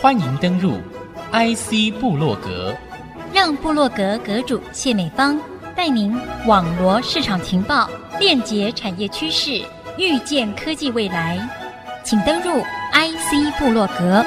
欢迎登入 IC 部落格，让部落格阁主谢美芳带您网罗市场情报，链接产业趋势，预见科技未来。请登入 IC 部落格。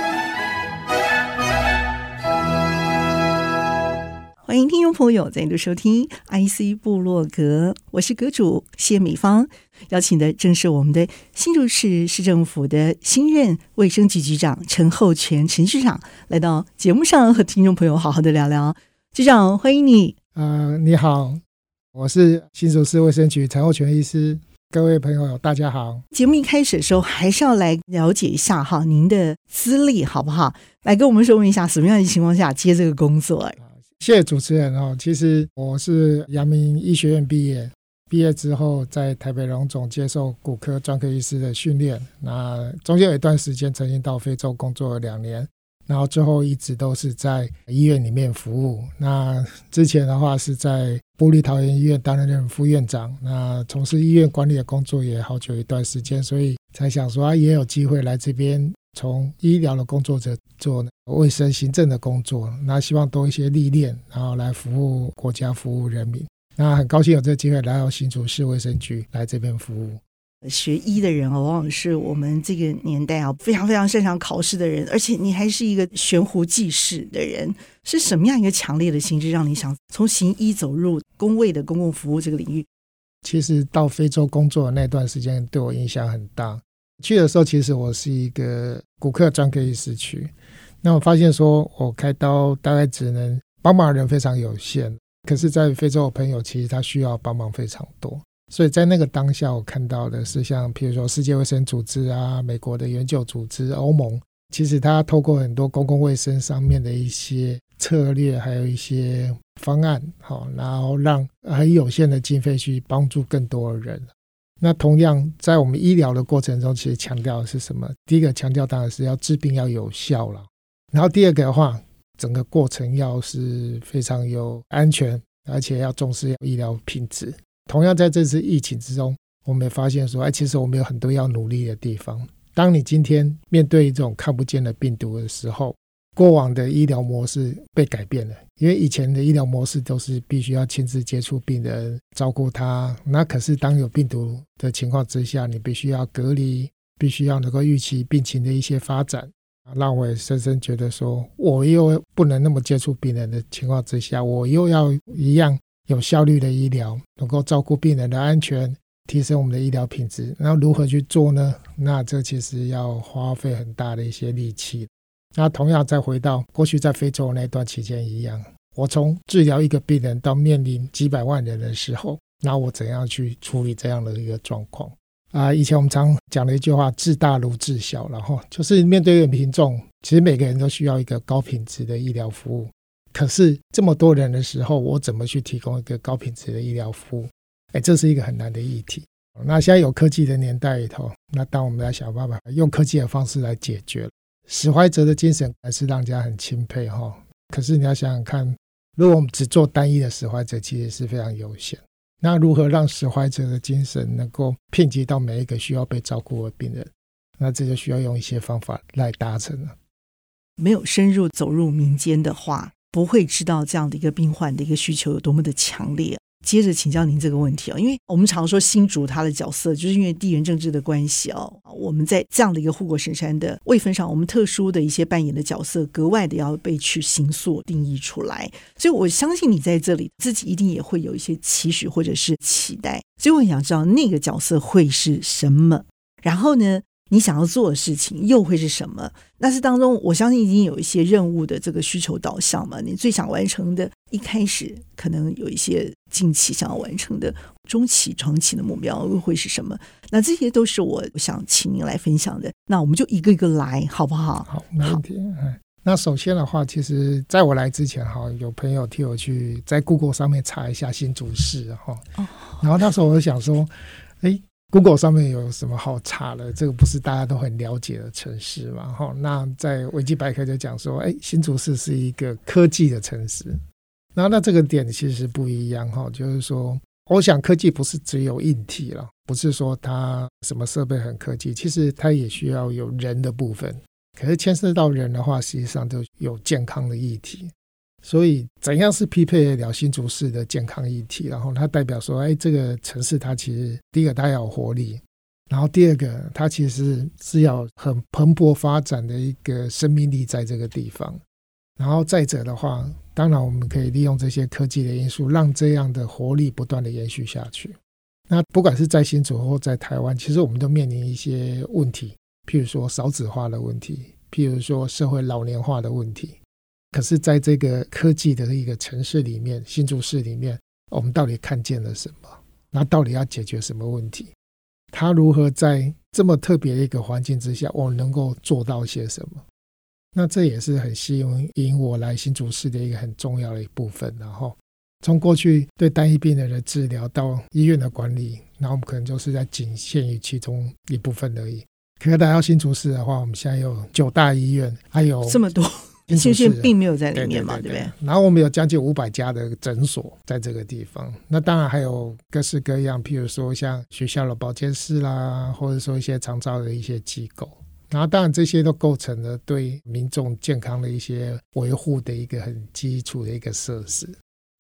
欢迎听众朋友再度收听 IC 部落格，我是阁主谢美芳。邀请的正是我们的新竹市市政府的新任卫生局局长陈厚全陈局长来到节目上，和听众朋友好好的聊聊。局长，欢迎你。呃，你好，我是新竹市卫生局陈厚全医师。各位朋友，大家好。节目一开始的时候，还是要来了解一下哈，您的资历好不好？来跟我们说明一下，什么样的情况下接这个工作？谢谢主持人哦。其实我是阳明医学院毕业。毕业之后，在台北荣总接受骨科专科医师的训练。那中间有一段时间，曾经到非洲工作了两年，然后最后一直都是在医院里面服务。那之前的话是在玻璃桃园医院担任副院长，那从事医院管理的工作也好久一段时间，所以才想说啊，也有机会来这边从医疗的工作者做卫生行政的工作。那希望多一些历练，然后来服务国家，服务人民。那很高兴有这个机会来到新竹市卫生局来这边服务。学医的人往往是我们这个年代啊非常非常擅长考试的人，而且你还是一个悬壶济世的人，是什么样一个强烈的心智让你想从行医走入公卫的公共服务这个领域？其实到非洲工作的那段时间对我影响很大。去的时候，其实我是一个骨科专科医师去，那我发现说我开刀大概只能帮忙的人非常有限。可是，在非洲的朋友其实他需要帮忙非常多，所以在那个当下，我看到的是像譬如说世界卫生组织啊、美国的援救组织、欧盟，其实他透过很多公共卫生上面的一些策略，还有一些方案，好，然后让很有限的经费去帮助更多的人。那同样在我们医疗的过程中，其实强调的是什么？第一个强调当然是要治病要有效了，然后第二个的话。整个过程要是非常有安全，而且要重视医疗品质。同样在这次疫情之中，我们也发现说，哎，其实我们有很多要努力的地方。当你今天面对一种看不见的病毒的时候，过往的医疗模式被改变了，因为以前的医疗模式都是必须要亲自接触病人，照顾他。那可是当有病毒的情况之下，你必须要隔离，必须要能够预期病情的一些发展。让我也深深觉得说，我又不能那么接触病人的情况之下，我又要一样有效率的医疗，能够照顾病人的安全，提升我们的医疗品质。那如何去做呢？那这其实要花费很大的一些力气。那同样再回到过去在非洲那段期间一样，我从治疗一个病人到面临几百万人的时候，那我怎样去处理这样的一个状况？啊，以前我们常讲的一句话“治大如治小”，然后就是面对的民众，其实每个人都需要一个高品质的医疗服务。可是这么多人的时候，我怎么去提供一个高品质的医疗服务？哎，这是一个很难的议题。那现在有科技的年代里头，那当我们来想办法用科技的方式来解决，史怀哲的精神还是让人家很钦佩哈。可是你要想想看，如果我们只做单一的史怀哲，其实是非常有限。那如何让使怀者的精神能够遍及到每一个需要被照顾的病人？那这就需要用一些方法来达成了。没有深入走入民间的话，不会知道这样的一个病患的一个需求有多么的强烈。接着请教您这个问题啊，因为我们常说新竹它的角色，就是因为地缘政治的关系哦，我们在这样的一个护国神山的位分上，我们特殊的一些扮演的角色，格外的要被去形塑定义出来。所以我相信你在这里自己一定也会有一些期许或者是期待。所以我很想知道那个角色会是什么，然后呢，你想要做的事情又会是什么？那是当中，我相信已经有一些任务的这个需求导向嘛。你最想完成的，一开始可能有一些近期想要完成的，中期、长期的目标又会是什么？那这些都是我想请您来分享的。那我们就一个一个来，好不好？好，没问题。那首先的话，其实在我来之前，哈，有朋友替我去在 Google 上面查一下新竹市，哈。哦。然后那时候我就想说，哎。Google 上面有什么好查的？这个不是大家都很了解的城市嘛？哈，那在维基百科就讲说，哎，新竹市是一个科技的城市。那那这个点其实不一样哈，就是说我想科技不是只有硬体了，不是说它什么设备很科技，其实它也需要有人的部分。可是牵涉到人的话，实际上就有健康的议题。所以，怎样是匹配得了新竹市的健康议题？然后它代表说，哎，这个城市它其实第一个它要有活力，然后第二个它其实是要很蓬勃发展的一个生命力在这个地方。然后再者的话，当然我们可以利用这些科技的因素，让这样的活力不断的延续下去。那不管是在新竹或在台湾，其实我们都面临一些问题，譬如说少子化的问题，譬如说社会老年化的问题。可是，在这个科技的一个城市里面，新竹市里面，我们到底看见了什么？那到底要解决什么问题？它如何在这么特别的一个环境之下，我们能够做到些什么？那这也是很吸引我来新竹市的一个很重要的一部分。然后，从过去对单一病人的治疗到医院的管理，那我们可能就是在仅限于其中一部分而已。可是来到新竹市的话，我们现在有九大医院，还有这么多。新竹县并没有在里面嘛，对不对？然后我们有将近五百家的诊所在这个地方，那当然还有各式各样，譬如说像学校的保健室啦，或者说一些长照的一些机构。然后当然这些都构成了对民众健康的一些维护的一个很基础的一个设施。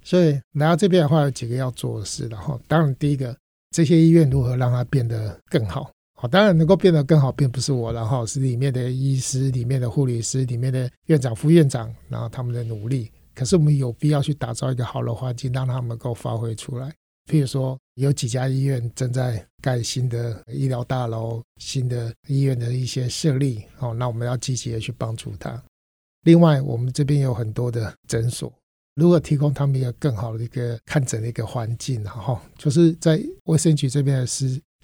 所以来到这边的话，有几个要做的事。然后当然第一个，这些医院如何让它变得更好。当然能够变得更好，并不是我，然后是里面的医师、里面的护理师、里面的院长、副院长，然后他们的努力。可是我们有必要去打造一个好的环境，让他们能够发挥出来。譬如说，有几家医院正在盖新的医疗大楼、新的医院的一些设立，哦，那我们要积极的去帮助他。另外，我们这边有很多的诊所，如果提供他们一个更好的一个看诊的一个环境，然后就是在卫生局这边的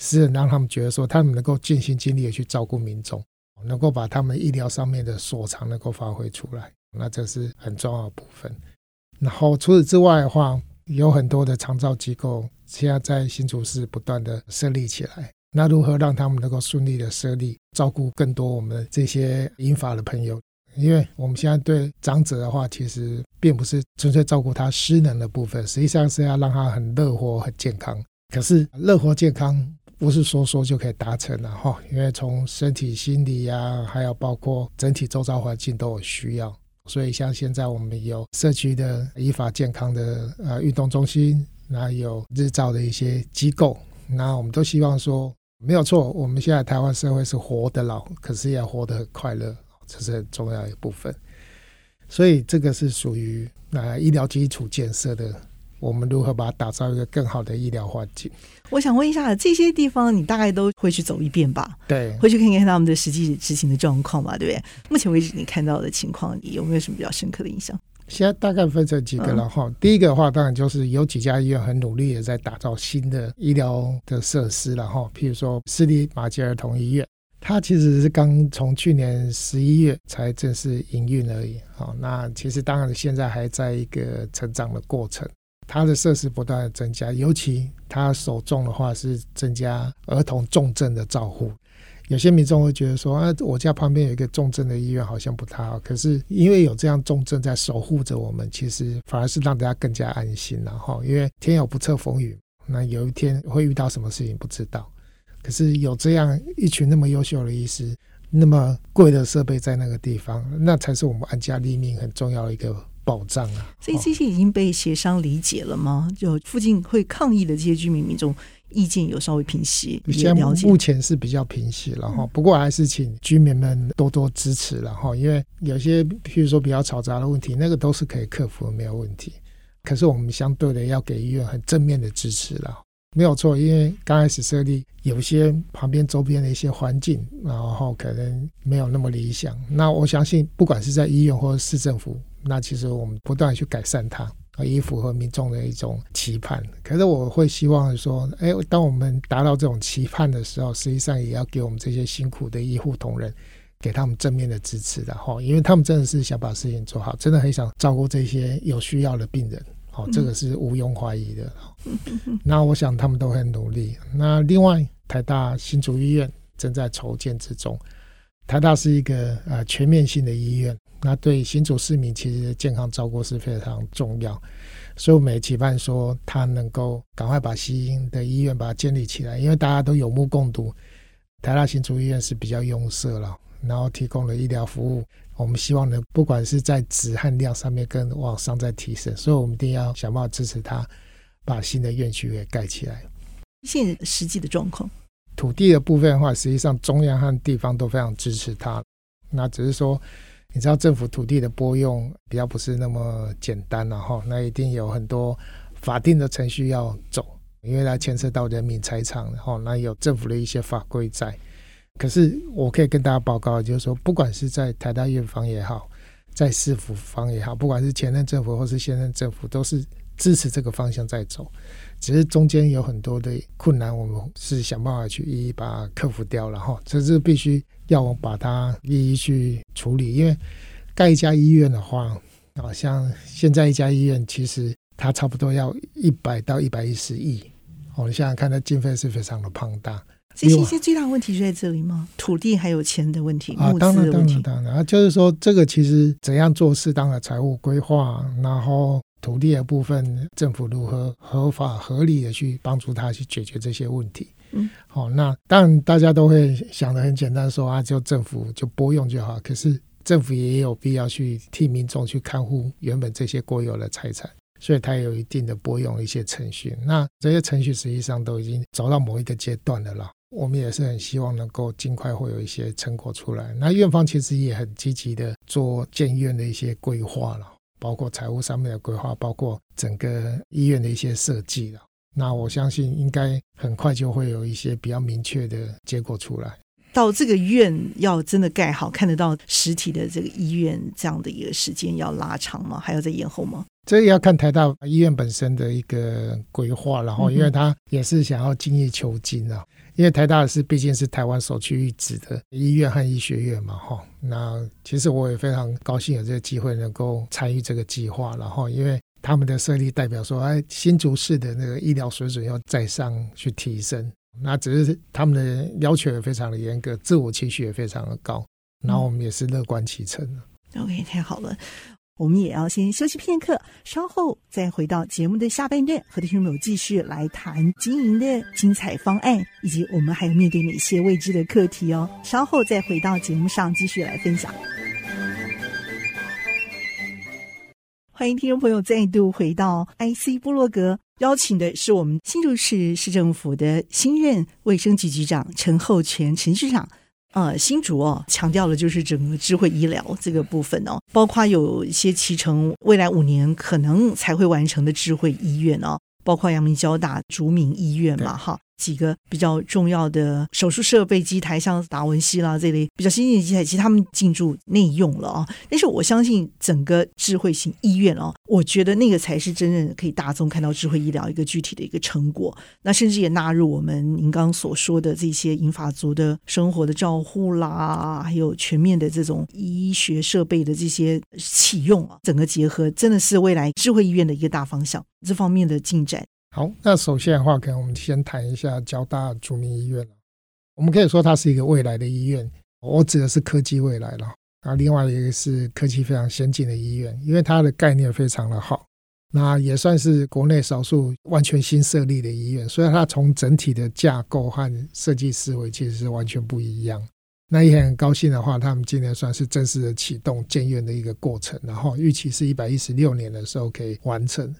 是让他们觉得说，他们能够尽心尽力的去照顾民众，能够把他们医疗上面的所长能够发挥出来，那这是很重要的部分。然后除此之外的话，有很多的长照机构现在在新竹市不断的设立起来。那如何让他们能够顺利的设立，照顾更多我们这些英法的朋友？因为我们现在对长者的话，其实并不是纯粹照顾他失能的部分，实际上是要让他很乐活、很健康。可是乐活健康。不是说说就可以达成的哈，因为从身体、心理呀，还有包括整体周遭环境都有需要。所以像现在我们有社区的依法健康的呃运动中心，那有日照的一些机构，那我们都希望说没有错，我们现在台湾社会是活得老，可是也要活得很快乐，这是很重要一部分。所以这个是属于呃医疗基础建设的。我们如何把它打造一个更好的医疗环境？我想问一下，这些地方你大概都会去走一遍吧？对，会去看看他们的实际执行的状况吧，对不对？目前为止你看到的情况，你有没有什么比较深刻的印象？现在大概分成几个了哈。嗯、第一个的话，当然就是有几家医院很努力的在打造新的医疗的设施了哈。譬如说，私立马偕儿童医院，它其实是刚从去年十一月才正式营运而已。好，那其实当然现在还在一个成长的过程。它的设施不断的增加，尤其它首重的话是增加儿童重症的照护。有些民众会觉得说，啊，我家旁边有一个重症的医院，好像不太好。可是因为有这样重症在守护着我们，其实反而是让大家更加安心了哈。因为天有不测风云，那有一天会遇到什么事情不知道。可是有这样一群那么优秀的医师，那么贵的设备在那个地方，那才是我们安家立命很重要的一个。保障啊，所以这些已经被协商理解了吗？就附近会抗议的这些居民民众意见有稍微平息，现在目前是比较平息了哈。不过还是请居民们多多支持了哈，因为有些譬如说比较嘈杂的问题，那个都是可以克服的，没有问题。可是我们相对的要给医院很正面的支持了，没有错。因为刚开始设立，有些旁边周边的一些环境，然后可能没有那么理想。那我相信，不管是在医院或者市政府。那其实我们不断去改善它，以符合民众的一种期盼。可是我会希望说，哎，当我们达到这种期盼的时候，实际上也要给我们这些辛苦的医护同仁，给他们正面的支持的哈，因为他们真的是想把事情做好，真的很想照顾这些有需要的病人，好，这个是毋庸怀疑的。那我想他们都很努力。那另外，台大新竹医院正在筹建之中。台大是一个呃全面性的医院，那对新竹市民其实健康照顾是非常重要。所以我们也期盼说他能够赶快把新的医院把它建立起来，因为大家都有目共睹，台大新竹医院是比较用色了，然后提供了医疗服务，我们希望呢，不管是在质和量上面跟往上在提升，所以我们一定要想办法支持他把新的院区给盖起来。现在实际的状况，土地的部分的话，实际上中央和地方都非常支持他，那只是说。你知道政府土地的拨用比较不是那么简单了哈，那一定有很多法定的程序要走，因为它牵涉到人民财产，然后那有政府的一些法规在。可是我可以跟大家报告，就是说，不管是在台大院方也好，在市府方也好，不管是前任政府或是现任政府，都是支持这个方向在走。只是中间有很多的困难，我们是想办法去一一把它克服掉了哈。这是必须要我把它一一去处理，因为盖一家医院的话，好像现在一家医院其实它差不多要一百到一百一十亿。我们想想看，它经费是非常的庞大。这些些最大的问题就在这里吗？土地还有钱的问题，啊，当然当然当然啊，就是说这个其实怎样做适当的财务规划，然后。土地的部分，政府如何合法合理的去帮助他去解决这些问题？嗯，好，那当然大家都会想的很简单，说啊，就政府就拨用就好。可是政府也有必要去替民众去看护原本这些国有的财产，所以它有一定的拨用一些程序。那这些程序实际上都已经走到某一个阶段的了啦。我们也是很希望能够尽快会有一些成果出来。那院方其实也很积极的做建院的一些规划了。包括财务上面的规划，包括整个医院的一些设计了。那我相信应该很快就会有一些比较明确的结果出来。到这个院要真的盖好，看得到实体的这个医院，这样的一个时间要拉长吗？还要再延后吗？这也要看台大医院本身的一个规划，然后因为他也是想要精益求精啊。因为台大是毕竟是台湾首屈一指的医院和医学院嘛，哈。那其实我也非常高兴有这个机会能够参与这个计划，然后因为他们的设立代表说，哎，新竹市的那个医疗水准要再上去提升。那只是他们的要求也非常的严格，自我期许也非常的高。然后我们也是乐观其成。OK，太好了。我们也要先休息片刻，稍后再回到节目的下半段，和弟兄们继续来谈经营的精彩方案，以及我们还有面对哪些未知的课题哦。稍后再回到节目上继续来分享。欢迎听众朋友再度回到 IC 部落格，邀请的是我们新竹市市政府的新任卫生局局长陈厚全陈市长。呃，新竹哦，强调的就是整个智慧医疗这个部分哦，包括有一些期程未来五年可能才会完成的智慧医院哦，包括阳明交大、竹明医院嘛，哈。几个比较重要的手术设备机台，像达文西啦这类比较先进的机台，其实他们进驻内用了啊。但是我相信整个智慧型医院哦，我觉得那个才是真正可以大众看到智慧医疗一个具体的一个成果。那甚至也纳入我们您刚刚所说的这些银发族的生活的照护啦，还有全面的这种医学设备的这些启用啊，整个结合真的是未来智慧医院的一个大方向。这方面的进展。好，那首先的话，可能我们先谈一下交大著名医院。我们可以说它是一个未来的医院，我指的是科技未来了。啊，另外一个是科技非常先进的医院，因为它的概念非常的好，那也算是国内少数完全新设立的医院。所以它从整体的架构和设计思维其实是完全不一样。那也很高兴的话，他们今年算是正式的启动建院的一个过程，然后预期是一百一十六年的时候可以完成。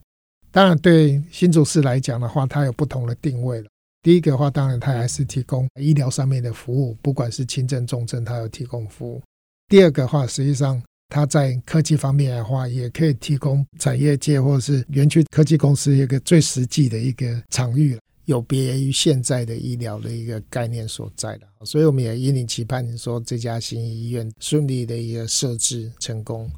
当然，对新竹市来讲的话，它有不同的定位了。第一个的话，当然它还是提供医疗上面的服务，不管是轻症、重症，它有提供服务。第二个的话，实际上它在科技方面的话，也可以提供产业界或者是园区科技公司一个最实际的一个场域了，有别于现在的医疗的一个概念所在的。所以，我们也殷切期盼说，这家新医院顺利的一个设置成功。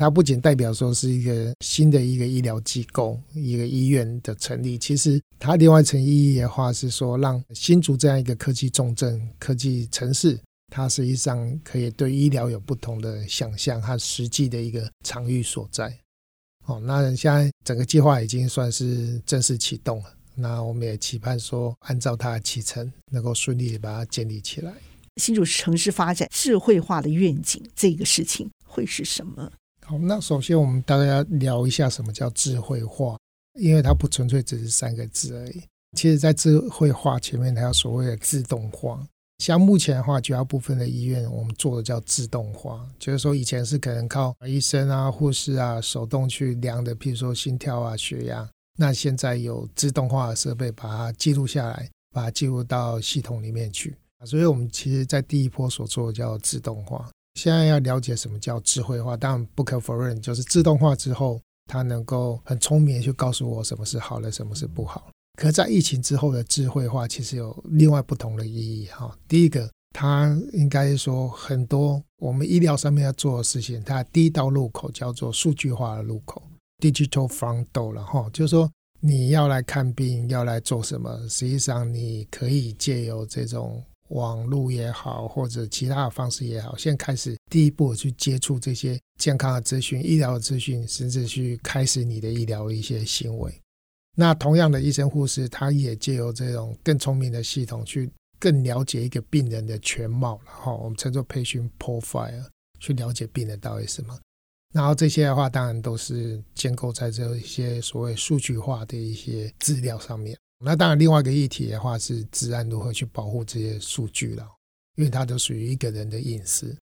它不仅代表说是一个新的一个医疗机构、一个医院的成立，其实它另外一层意义的话是说，让新竹这样一个科技重镇、科技城市，它实际上可以对医疗有不同的想象和实际的一个场域所在。哦，那现在整个计划已经算是正式启动了，那我们也期盼说，按照它的启程，能够顺利的把它建立起来。新竹城市发展智慧化的愿景，这个事情会是什么？好，那首先我们大概要聊一下什么叫智慧化。因为它不纯粹只是三个字而已。其实，在智慧化前面，它有所谓的自动化。像目前的话，绝大部分的医院，我们做的叫自动化，就是说以前是可能靠医生啊、护士啊手动去量的，譬如说心跳啊、血压。那现在有自动化的设备把它记录下来，把它记录到系统里面去。所以，我们其实在第一波所做的叫自动化。现在要了解什么叫智慧化，当然不可否认，就是自动化之后，它能够很聪明的去告诉我什么是好的，什么是不好。可在疫情之后的智慧化，其实有另外不同的意义哈。第一个，它应该说很多我们医疗上面要做的事情，它第一道入口叫做数据化的入口 （digital front door） 了哈。就是说你要来看病，要来做什么，实际上你可以借由这种网络也好，或者其他的方式也好，先开始第一步去接触这些健康的资讯、医疗的资讯，甚至去开始你的医疗的一些行为。那同样的医生护士，他也借由这种更聪明的系统，去更了解一个病人的全貌，然后我们称作培训 profile，去了解病人到底什么。然后这些的话，当然都是建构在这一些所谓数据化的一些资料上面。那当然，另外一个议题的话是，治安如何去保护这些数据了，因为它都属于一个人的隐私。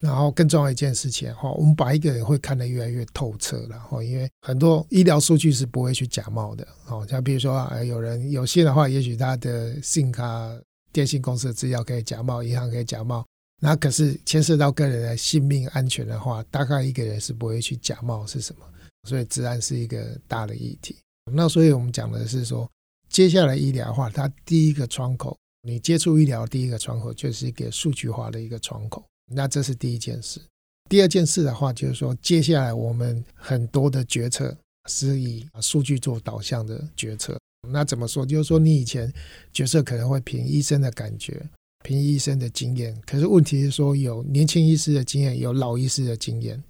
然后更重要一件事情哈，我们把一个人会看得越来越透彻了哈，因为很多医疗数据是不会去假冒的哦。像比如说，有人有些的话，也许他的信用卡、电信公司的资料可以假冒，银行可以假冒，那可是牵涉到个人的性命安全的话，大概一个人是不会去假冒是什么？所以治安是一个大的议题。那所以我们讲的是说，接下来医疗的话，它第一个窗口，你接触医疗第一个窗口就是一个数据化的一个窗口。那这是第一件事。第二件事的话，就是说，接下来我们很多的决策是以数据做导向的决策。那怎么说？就是说，你以前决策可能会凭医生的感觉，凭医生的经验。可是问题是说，有年轻医师的经验，有老医师的经验。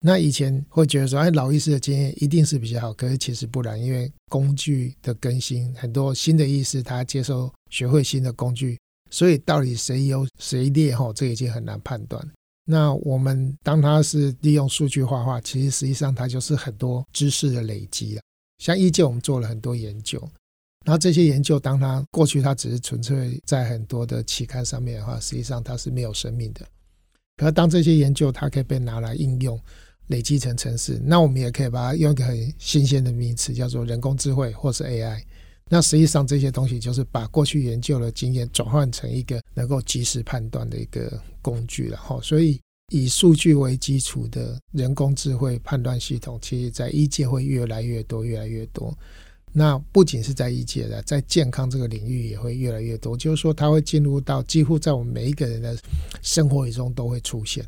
那以前会觉得说，哎，老医师的经验一定是比较好。可是其实不然，因为工具的更新，很多新的医师他接受学会新的工具。所以到底谁优谁劣哈，这已经很难判断。那我们当它是利用数据化的话，其实实际上它就是很多知识的累积了。像医界我们做了很多研究，然后这些研究当它过去它只是纯粹在很多的期刊上面的话，实际上它是没有生命的。可是当这些研究它可以被拿来应用，累积成城市，那我们也可以把它用一个很新鲜的名词叫做人工智慧或是 AI。那实际上这些东西就是把过去研究的经验转换成一个能够及时判断的一个工具了哈。所以以数据为基础的人工智慧判断系统，其实在医界会越来越多，越来越多。那不仅是在医界的，在健康这个领域也会越来越多。就是说，它会进入到几乎在我们每一个人的生活里中都会出现。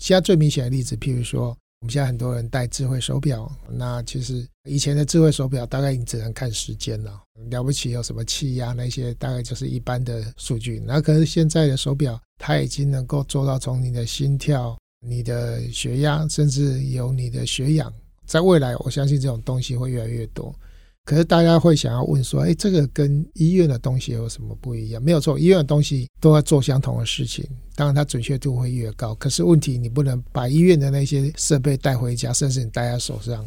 现在最明显的例子，譬如说。我们现在很多人戴智慧手表，那其实以前的智慧手表大概你只能看时间了，了不起有什么气压那些，大概就是一般的数据。那可是现在的手表，它已经能够做到从你的心跳、你的血压，甚至有你的血氧。在未来，我相信这种东西会越来越多。可是大家会想要问说，哎，这个跟医院的东西有什么不一样？没有错，医院的东西都要做相同的事情，当然它准确度会越高。可是问题，你不能把医院的那些设备带回家，甚至你带在手上，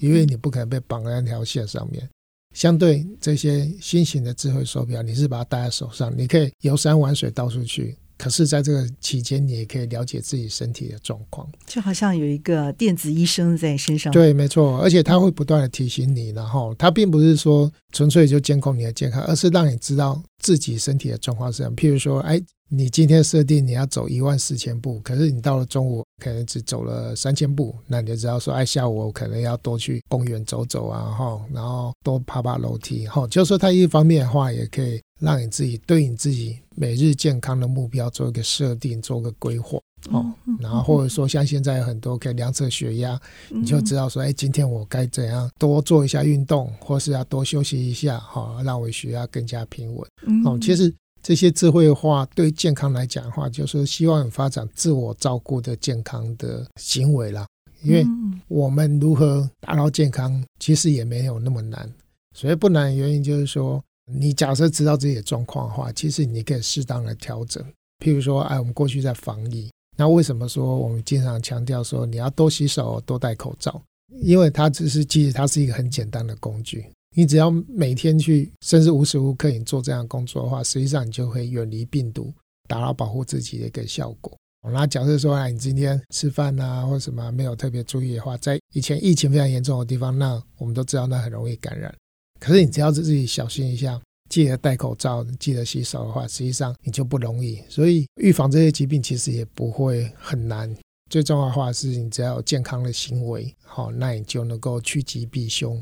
因为你不可能被绑在那条线上面。相对这些新型的智慧手表，你是把它戴在手上，你可以游山玩水到处去。可是，在这个期间，你也可以了解自己身体的状况，就好像有一个电子医生在身上。对，没错，而且他会不断的提醒你，然后他并不是说纯粹就监控你的健康，而是让你知道自己身体的状况是什么。譬如说，哎。你今天设定你要走一万四千步，可是你到了中午可能只走了三千步，那你就知道说，哎，下午我可能要多去公园走走啊，哈，然后多爬爬楼梯，哈，就是说它一方面的话，也可以让你自己对你自己每日健康的目标做一个设定，做个规划，哦，然后或者说像现在有很多可以量测血压，你就知道说，哎，今天我该怎样多做一下运动，或是要多休息一下，哈，让我血压更加平稳，哦，其实。这些智慧化对健康来讲的话，就是希望有发展自我照顾的健康的行为啦。因为我们如何达到健康，其实也没有那么难。所以不难的原因就是说，你假设知道自己的状况的话，其实你可以适当的调整。譬如说，哎，我们过去在防疫，那为什么说我们经常强调说你要多洗手、多戴口罩？因为它只是其实它是一个很简单的工具。你只要每天去，甚至无时无刻你做这样工作的话，实际上你就会远离病毒，达到保护自己的一个效果。那假设说啊，你今天吃饭啊或什么没有特别注意的话，在以前疫情非常严重的地方，那我们都知道那很容易感染。可是你只要自己小心一下，记得戴口罩，记得洗手的话，实际上你就不容易。所以预防这些疾病其实也不会很难。最重要的话是你只要有健康的行为，好，那你就能够趋吉避凶。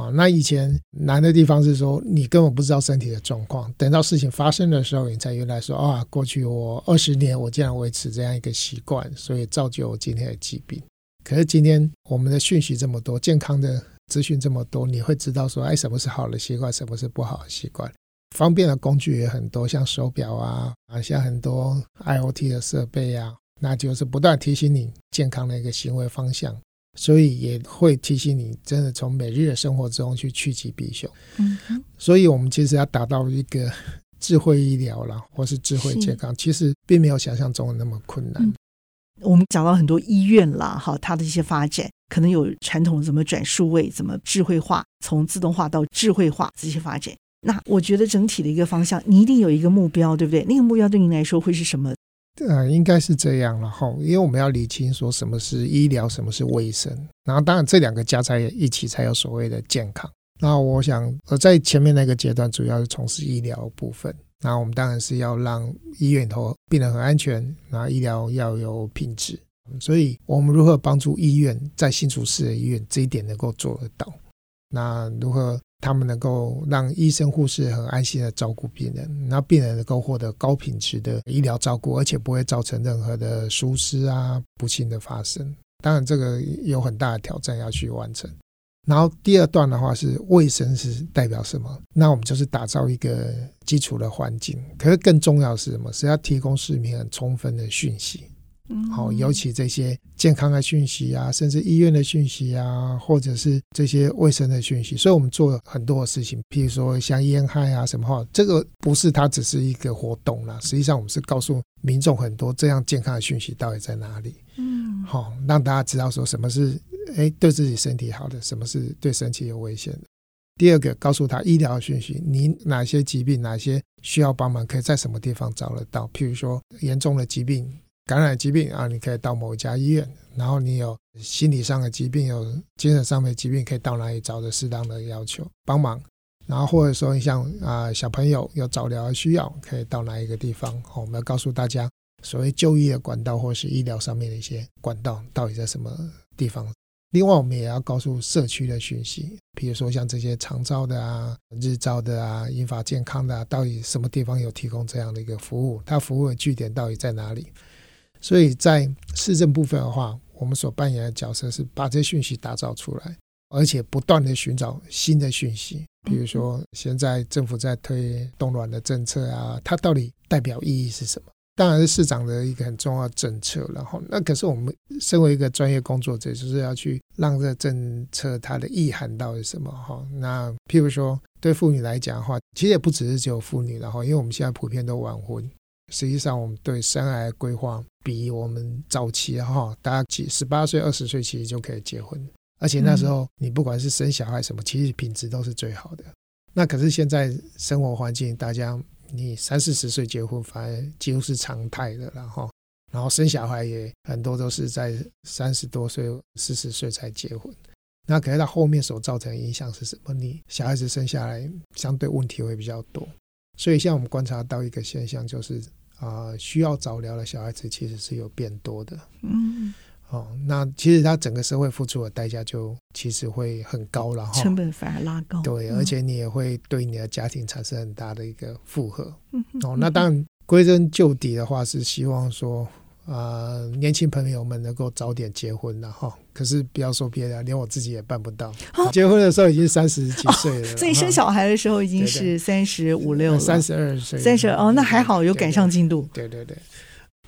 啊，那以前难的地方是说你根本不知道身体的状况，等到事情发生的时候，你才原来说啊，过去我二十年我竟然维持这样一个习惯，所以造就我今天的疾病。可是今天我们的讯息这么多，健康的资讯这么多，你会知道说，哎，什么是好的习惯，什么是不好的习惯。方便的工具也很多，像手表啊，啊，像很多 IoT 的设备啊。那就是不断提醒你健康的一个行为方向，所以也会提醒你真的从每日的生活中去趋吉避凶。嗯，所以我们其实要达到一个智慧医疗啦，或是智慧健康，其实并没有想象中的那么困难。嗯，我们讲到很多医院啦，哈，它的一些发展可能有传统怎么转数位，怎么智慧化，从自动化到智慧化这些发展。那我觉得整体的一个方向，你一定有一个目标，对不对？那个目标对您来说会是什么？呃，应该是这样了哈，因为我们要理清说什么是医疗，什么是卫生，然后当然这两个加在一起才有所谓的健康。那我想，呃，在前面那个阶段主要是从事医疗部分，那我们当然是要让医院头病人很安全，然后医疗要有品质。所以，我们如何帮助医院在新竹市的医院这一点能够做得到？那如何？他们能够让医生护士很安心的照顾病人，那病人能够获得高品质的医疗照顾，而且不会造成任何的疏失啊、不幸的发生。当然，这个有很大的挑战要去完成。然后第二段的话是卫生是代表什么？那我们就是打造一个基础的环境。可是更重要是什么？是要提供市民很充分的讯息。好，尤其这些健康的讯息啊，甚至医院的讯息啊，或者是这些卫生的讯息，所以我们做了很多的事情，譬如说像烟害啊什么话，这个不是它只是一个活动啦，实际上我们是告诉民众很多这样健康的讯息到底在哪里，嗯，好，让大家知道说什么是诶对自己身体好的，什么是对身体有危险的。第二个，告诉他医疗讯息，你哪些疾病，哪些需要帮忙，可以在什么地方找得到，譬如说严重的疾病。感染疾病啊，你可以到某一家医院；然后你有心理上的疾病，有精神上面的疾病，可以到哪里找的适当的要求帮忙。然后或者说你像啊小朋友有早疗的需要，可以到哪一个地方？我们要告诉大家所谓就医的管道，或是医疗上面的一些管道到底在什么地方。另外，我们也要告诉社区的讯息，比如说像这些长照的啊、日照的啊、英法健康的啊，到底什么地方有提供这样的一个服务？它服务的据点到底在哪里？所以在市政部分的话，我们所扮演的角色是把这些讯息打造出来，而且不断的寻找新的讯息。比如说，现在政府在推冻卵的政策啊，它到底代表意义是什么？当然是市长的一个很重要政策。然后，那可是我们身为一个专业工作者，就是要去让这政策它的意涵到底什么？哈，那譬如说，对妇女来讲的话，其实也不只是只有妇女，然后因为我们现在普遍都晚婚。实际上，我们对生癌规划比我们早期哈，大家几十八岁、二十岁其实就可以结婚，而且那时候你不管是生小孩什么，其实品质都是最好的。那可是现在生活环境，大家你三四十岁结婚，反而几乎是常态的，然后然后生小孩也很多都是在三十多岁、四十岁才结婚。那可是到后面所造成的影响是什么？你小孩子生下来，相对问题会比较多。所以，像我们观察到一个现象，就是。啊、呃，需要早疗的小孩子其实是有变多的。嗯，哦，那其实他整个社会付出的代价就其实会很高了哈，成本反而拉高。对，而且你也会对你的家庭产生很大的一个负荷。嗯，哦，那当然归根究底的话是希望说。啊、呃，年轻朋友们能够早点结婚了哈。可是不要说别人，连我自己也办不到。结婚的时候已经三十几岁了，所以生小孩的时候已经是三十五六了，三十二岁，三十哦，那还好有赶上进度。对对对，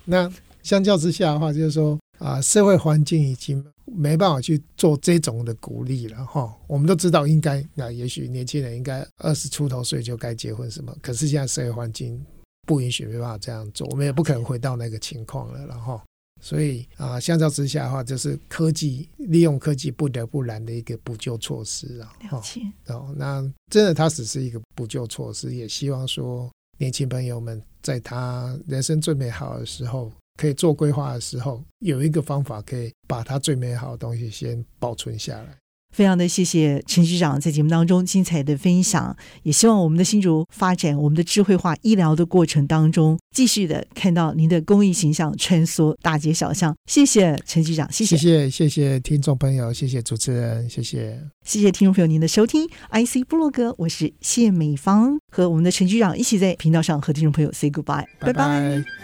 那相较之下的话，就是说啊、呃，社会环境已经没办法去做这种的鼓励了哈。我们都知道应该，那也许年轻人应该二十出头岁就该结婚什么，可是现在社会环境。不允许，没办法这样做，我们也不可能回到那个情况了。然后，所以啊，相较之下的话，就是科技利用科技不得不然的一个补救措施啊。了解。哦，那真的它只是一个补救措施，也希望说年轻朋友们在他人生最美好的时候，可以做规划的时候，有一个方法可以把他最美好的东西先保存下来。非常的谢谢陈局长在节目当中精彩的分享，也希望我们的新竹发展我们的智慧化医疗的过程当中，继续的看到您的公益形象穿梭大街小巷。谢谢陈局长，谢谢，谢谢，谢谢听众朋友，谢谢主持人，谢谢，谢谢听众朋友您的收听。IC 部落格，我是谢美芳，和我们的陈局长一起在频道上和听众朋友 say goodbye，拜拜。拜拜。